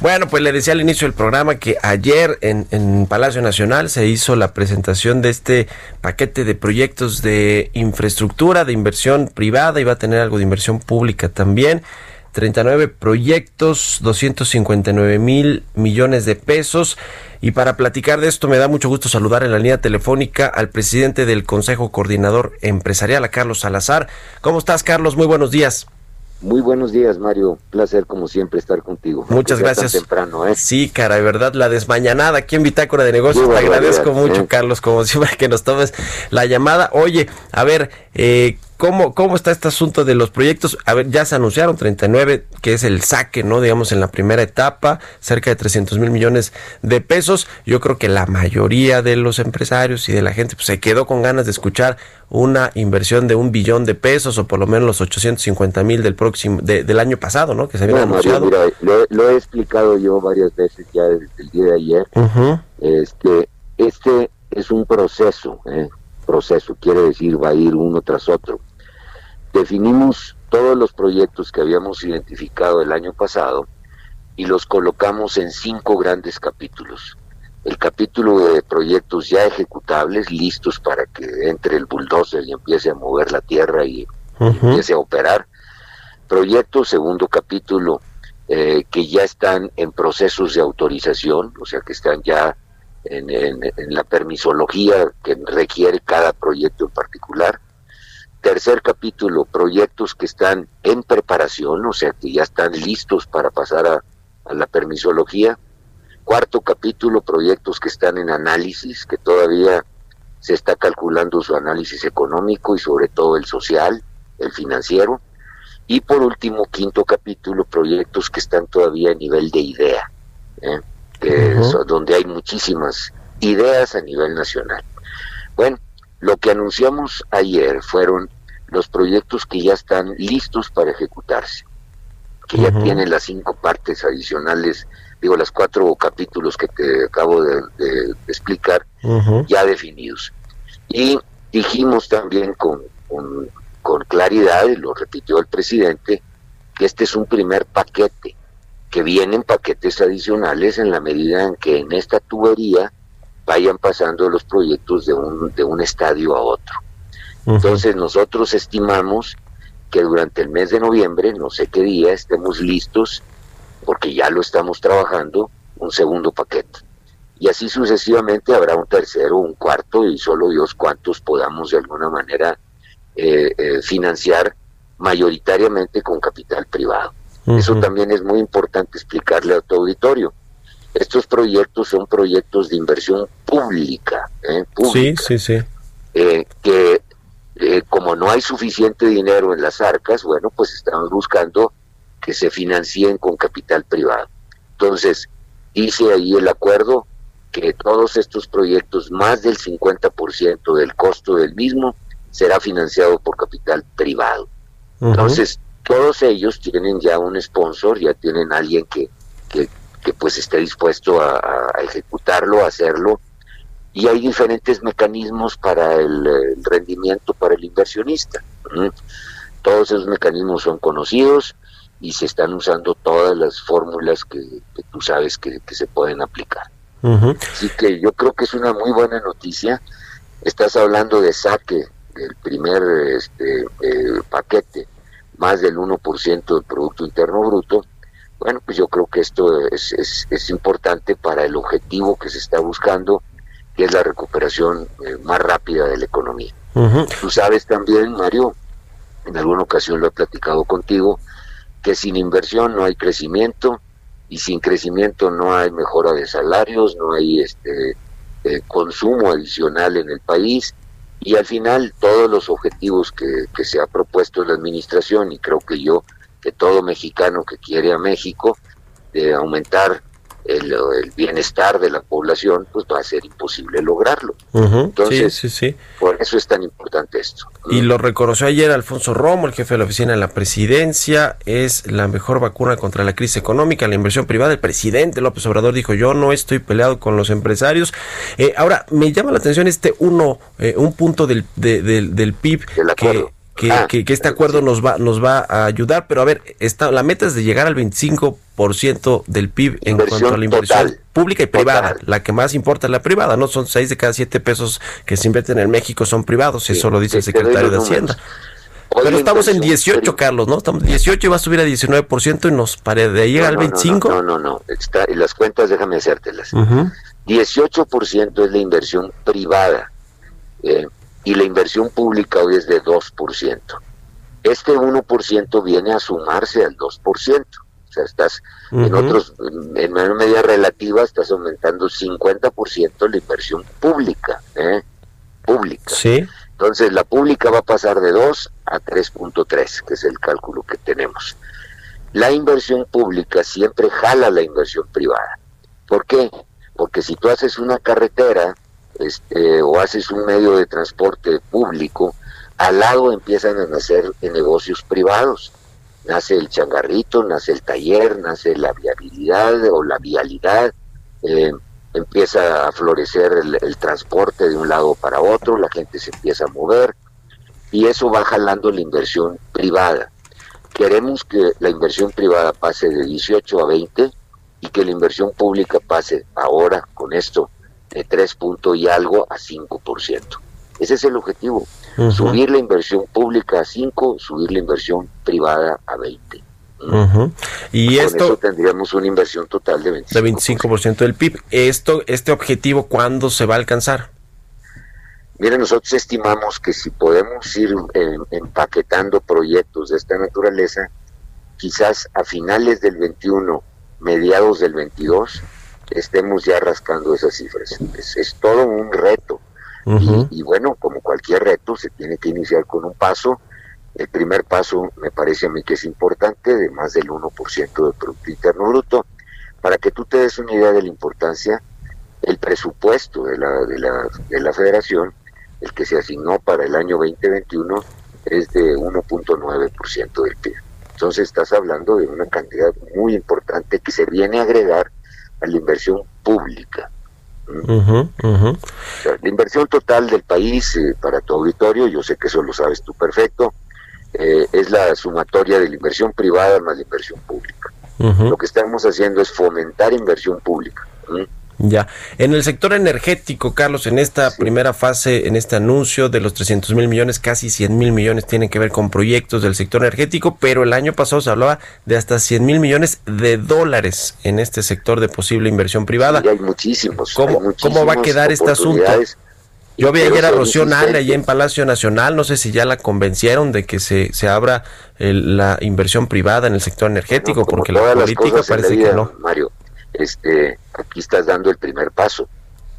Bueno, pues le decía al inicio del programa que ayer en, en, Palacio Nacional se hizo la presentación de este paquete de proyectos de infraestructura, de inversión privada y va a tener algo de inversión pública también. 39 proyectos, 259 mil millones de pesos. Y para platicar de esto me da mucho gusto saludar en la línea telefónica al presidente del Consejo Coordinador Empresarial, a Carlos Salazar. ¿Cómo estás, Carlos? Muy buenos días. Muy buenos días, Mario. Placer, como siempre, estar contigo. Muchas gracias. temprano, ¿eh? Sí, cara, de verdad, la desmañanada aquí en Bitácora de Negocios. Te agradezco mucho, ¿eh? Carlos, como siempre, que nos tomes la llamada. Oye, a ver, eh, ¿Cómo, ¿Cómo está este asunto de los proyectos? A ver, ya se anunciaron 39, que es el saque, ¿no? Digamos, en la primera etapa, cerca de 300 mil millones de pesos. Yo creo que la mayoría de los empresarios y de la gente pues, se quedó con ganas de escuchar una inversión de un billón de pesos o por lo menos los 850 mil del próximo, del año pasado, ¿no? Que se había anunciado. mira, lo, he explicado yo varias veces ya desde el día de ayer. Este, este es un proceso, ¿eh? proceso, quiere decir va a ir uno tras otro. Definimos todos los proyectos que habíamos identificado el año pasado y los colocamos en cinco grandes capítulos. El capítulo de proyectos ya ejecutables, listos para que entre el bulldozer y empiece a mover la tierra y, empiece a operar. Proyectos, segundo capítulo, eh, que ya están en procesos de autorización, o sea que están ya en, la permisología que requiere cada proyecto en particular. Tercer capítulo, proyectos que están en preparación, o sea, que ya están listos para pasar a, a la permisología. Cuarto capítulo, proyectos que están en análisis, que todavía se está calculando su análisis económico y sobre todo el social, el financiero. Y por último, quinto capítulo, proyectos que están todavía a nivel de idea. ¿eh? donde hay muchísimas ideas a nivel nacional. Bueno, lo que anunciamos ayer fueron los proyectos que ya están listos para ejecutarse, que ya tienen las cinco partes adicionales, digo, los cuatro capítulos que te acabo de, explicar, ya definidos. Y dijimos también con, con, con claridad, y lo repitió el presidente, que este es un primer paquete que vienen paquetes adicionales en la medida en que en esta tubería vayan pasando los proyectos de un, de un estadio a otro. Entonces nosotros estimamos que durante el mes de noviembre, no sé qué día, estemos listos, porque ya lo estamos trabajando, un segundo paquete. Y así sucesivamente habrá un tercero, un cuarto y solo Dios cuántos podamos de alguna manera eh, eh, financiar mayoritariamente con capital privado. Eso también es muy importante explicarle a tu auditorio. Estos proyectos son proyectos de inversión pública, ¿eh? sí, sí, sí. Eh, que eh, como no hay suficiente dinero en las arcas, bueno, pues estamos buscando que se financien con capital privado. Entonces, dice ahí el acuerdo que todos estos proyectos, más del 50% del costo del mismo, será financiado por capital privado. Entonces, todos ellos tienen ya un sponsor, ya tienen alguien que, que, pues esté dispuesto a, ejecutarlo, a hacerlo, y hay diferentes mecanismos para el, rendimiento para el inversionista. Todos esos mecanismos son conocidos y se están usando todas las fórmulas que, tú sabes que, se pueden aplicar. Así que yo creo que es una muy buena noticia. Estás hablando de saque del primer este, eh, paquete más del 1% del Producto Interno Bruto, bueno, pues yo creo que esto es, es, importante para el objetivo que se está buscando, que es la recuperación eh, más rápida de la economía. Tú sabes también, Mario, en alguna ocasión lo he platicado contigo, que sin inversión no hay crecimiento y sin crecimiento no hay mejora de salarios, no hay este eh, consumo adicional en el país Y al final todos los objetivos que, que se ha propuesto la administración, y creo que yo, que todo mexicano que quiere a México, de aumentar el, bienestar de la población, pues va a ser imposible lograrlo. Entonces, sí, sí, por eso es tan importante esto. Y lo reconoció ayer Alfonso Romo, el jefe de la oficina de la presidencia, es la mejor vacuna contra la crisis económica, la inversión privada. El presidente López Obrador dijo, yo no estoy peleado con los empresarios. Eh, ahora, me llama la atención este uno, eh, un punto del, del PIB que Ah, que, que, este acuerdo nos va nos va a ayudar, pero a ver, está, la meta es de llegar al 25% del PIB en cuanto a la inversión pública y privada. La que más importa es la privada, ¿no? Son 6 de cada 7 pesos que se invierten en México son privados, eso lo dice el secretario de Hacienda. pero estamos en 18, Carlos, ¿no? Estamos 18 y va a subir a 19% y nos pare de ahí llega al 25. No, no, no, Está, las cuentas déjame hacértelas. 18% es la inversión privada. Eh, y la inversión pública hoy es de 2%. Este 1% viene a sumarse al 2%. O sea, estás en otros, en menor medida relativa, estás aumentando 50% la inversión pública, ¿eh? Pública. Sí. Entonces, la pública va a pasar de 2 a 3.3, que es el cálculo que tenemos. La inversión pública siempre jala la inversión privada. ¿Por qué? Porque si tú haces una carretera, este, o haces un medio de transporte público, al lado empiezan a nacer negocios privados. Nace el changarrito, nace el taller, nace la viabilidad o la vialidad, eh, empieza a florecer el, transporte de un lado para otro, la gente se empieza a mover y eso va jalando la inversión privada. Queremos que la inversión privada pase de 18 a 20 y que la inversión pública pase ahora con esto de 3 puntos y algo a 5%. Ese es el objetivo, subir la inversión pública a 5, subir la inversión privada a 20. Y Con esto eso tendríamos una inversión total de 25%. De 25% del PIB. Esto, ¿Este objetivo cuándo se va a alcanzar? Mire, nosotros estimamos que si podemos ir eh, empaquetando proyectos de esta naturaleza, quizás a finales del 21, mediados del 22, estemos ya rascando esas cifras. Es, todo un reto. y, bueno, como cualquier reto, se tiene que iniciar con un paso. El primer paso me parece a mí que es importante, de más del 1% del Producto Interno Bruto. Para que tú te des una idea de la importancia, el presupuesto de la, de la, de la federación, el que se asignó para el año 2021, es de 1.9% del PIB. Entonces estás hablando de una cantidad muy importante que se viene a agregar a la inversión pública. la inversión total del país eh, para tu auditorio, yo sé que eso lo sabes tú perfecto, eh, es la sumatoria de la inversión privada más la inversión pública. Lo que estamos haciendo es fomentar inversión pública. Ya. En el sector energético, Carlos, en esta primera fase, en este anuncio de los 300 mil millones, casi 100 mil millones tienen que ver con proyectos del sector energético, pero el año pasado se hablaba de hasta 100 mil millones de dólares en este sector de posible inversión privada. Y hay muchísimos. ¿Cómo, ¿cómo va a quedar este asunto? Yo vi ayer a Rocío Nale allí en Palacio Nacional, no sé si ya la convencieron de que se, se abra la inversión privada en el sector energético, porque la política parece que no. Mario, este, aquí estás dando el primer paso.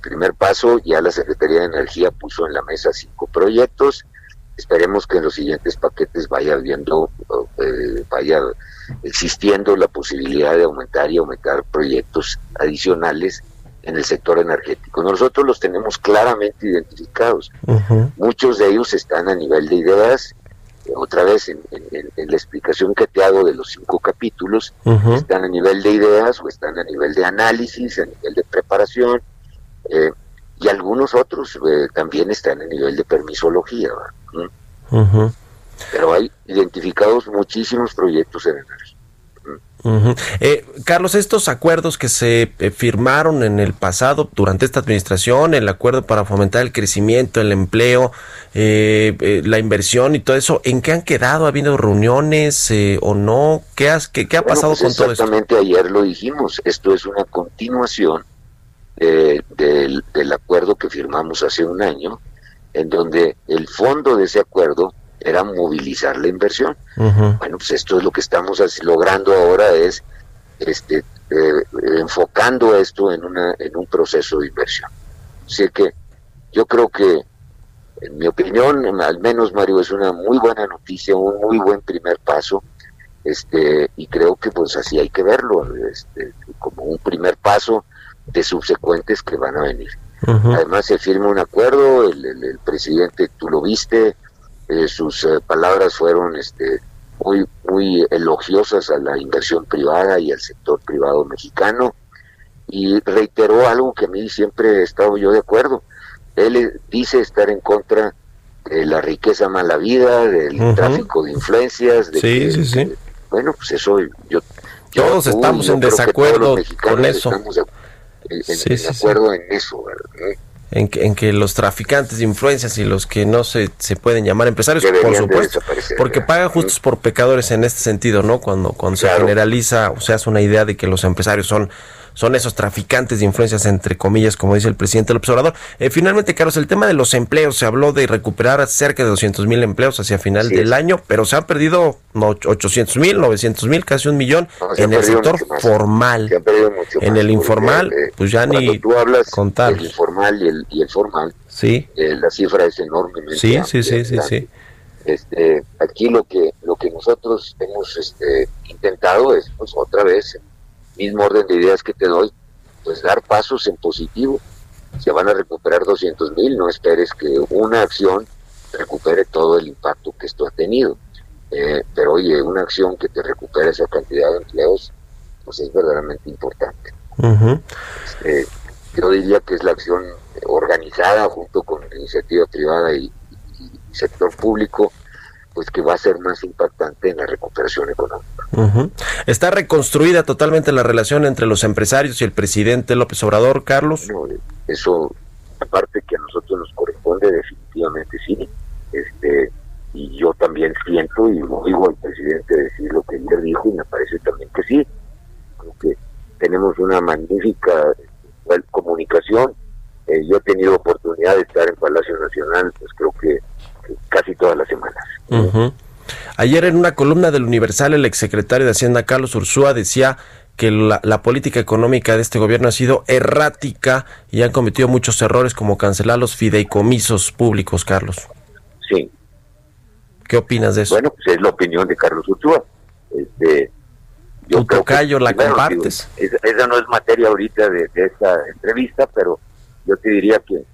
primer paso, ya la Secretaría de Energía puso en la mesa cinco proyectos. Esperemos que en los siguientes paquetes vaya viendo, eh, vaya existiendo la posibilidad de aumentar y aumentar proyectos adicionales en el sector energético. Nosotros los tenemos claramente identificados. Muchos de ellos están a nivel de ideas, otra vez en, la explicación que te hago de los cinco capítulos, están a nivel de ideas o están a nivel de análisis, a nivel de preparación, eh, y algunos otros eh, también están a nivel de permisología. Pero hay identificados muchísimos proyectos en Eh, Carlos, estos acuerdos que se eh, firmaron en el pasado durante esta administración, el acuerdo para fomentar el crecimiento, el empleo, eh, la inversión y todo eso, ¿en qué han quedado? ¿Ha habido reuniones o no? ¿Qué, has, qué, ha pasado pues con todo esto? Exactamente, ayer lo dijimos, esto es una continuación del, del acuerdo que firmamos hace un año, en donde el fondo de ese acuerdo era movilizar la inversión. Bueno, pues esto es lo que estamos logrando ahora es este eh, enfocando esto en una en un proceso de inversión. Así que yo creo que en mi opinión, al menos Mario, es una muy buena noticia, un muy buen primer paso, este, y creo que pues así hay que verlo, este, como un primer paso de subsecuentes que van a venir. Además se firma un acuerdo, el, presidente, tú lo viste, eh, sus eh, palabras fueron este, muy, muy elogiosas a la inversión privada y al sector privado mexicano y reiteró algo que a mí siempre he estado yo de acuerdo. Él dice estar en contra de la riqueza mala vida, del tráfico de influencias. De sí, sí, sí. bueno, pues eso yo... Todos estamos en desacuerdo con eso. Estamos en, acuerdo en eso, ¿verdad? En que, en que los traficantes de influencias y los que no se, se pueden llamar empresarios, por supuesto, porque pagan justos por pecadores en este sentido, ¿no? Cuando, cuando se generaliza o se hace una idea de que los empresarios son son esos traficantes de influencias, entre comillas, como dice el presidente del observador. Eh, finalmente, Carlos, el tema de los empleos, se habló de recuperar cerca de 200 mil empleos hacia final del año, pero se han perdido 800 mil, 900 mil, casi un millón en el sector formal. en el informal, pues ya ni tú hablas contar. El informal y el, y el formal, sí. Eh, la cifra es enorme. Sí, sí, sí, sí, sí. Este, aquí lo que lo que nosotros hemos este, intentado es pues otra vez mismo orden de ideas que te doy, pues dar pasos en positivo. Se van a recuperar 200 mil, no esperes que una acción recupere todo el impacto que esto ha tenido. Eh, pero oye, una acción que te recupere esa cantidad de empleos, pues es verdaderamente importante. Este, yo diría que es la acción organizada junto con la iniciativa privada y sector público pues que va a ser más impactante en la recuperación económica. ¿Está reconstruida totalmente la relación entre los empresarios y el presidente López Obrador, Carlos? No, eso, aparte que a nosotros nos corresponde, definitivamente sí. Este, y yo también siento y oigo al presidente decir lo que él dijo y me parece también que sí. Aunque tenemos una magnífica comunicación. Eh, yo he tenido oportunidad de estar en Palacio Nacional, pues creo que casi todas las semanas. Ayer en una columna del Universal el exsecretario de Hacienda Carlos Ursúa decía que la, política económica de este gobierno ha sido errática y han cometido muchos errores como cancelar los fideicomisos públicos, Carlos. Sí. ¿Qué opinas de eso? Bueno, pues es la opinión de Carlos Ursúa. Este, yo tu tocayo la compartes. esa, no es materia ahorita de esta entrevista, pero yo te diría que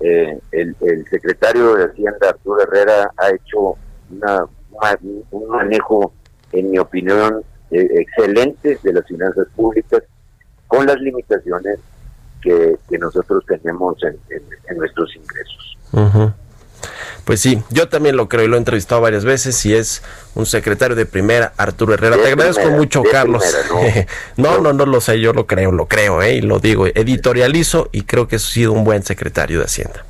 eh, el, secretario de Hacienda, Arturo Herrera, ha hecho una, un manejo, en mi opinión, eh, excelente de las finanzas públicas con las limitaciones que, nosotros tenemos en, nuestros ingresos. Pues sí, yo también lo creo y lo he entrevistado varias veces y es un secretario de primera, Arturo Herrera. Te agradezco mucho, Carlos. ¿no? ¿no? no, lo sé, yo lo creo, lo creo, ¿eh? y lo digo, editorializo y creo que ha sido un buen secretario de Hacienda.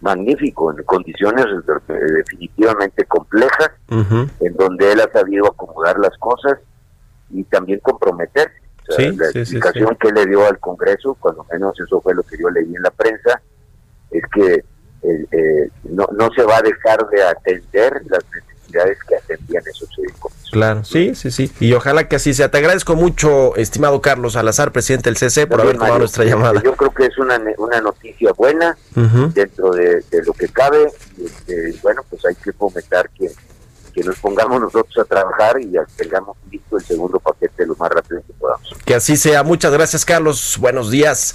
Magnífico, en condiciones eh, definitivamente complejas, en donde él ha sabido acomodar las cosas y también comprometerse. la explicación que le dio al Congreso, cuando menos eso fue lo que yo leí en la prensa, es que eh, no, no se va a dejar de atender las necesidades que atendían esos médicos. Claro, sí, sí, sí. Y ojalá que así sea. Te agradezco mucho, estimado Carlos Salazar, presidente del CC, por haber tomado nuestra llamada. Yo creo que es una, una noticia buena dentro de, lo que cabe. Este, bueno, pues hay que fomentar que, que nos pongamos nosotros a trabajar y ya tengamos listo el segundo paquete lo más rápido que podamos. Que así sea. Muchas gracias, Carlos. Buenos días.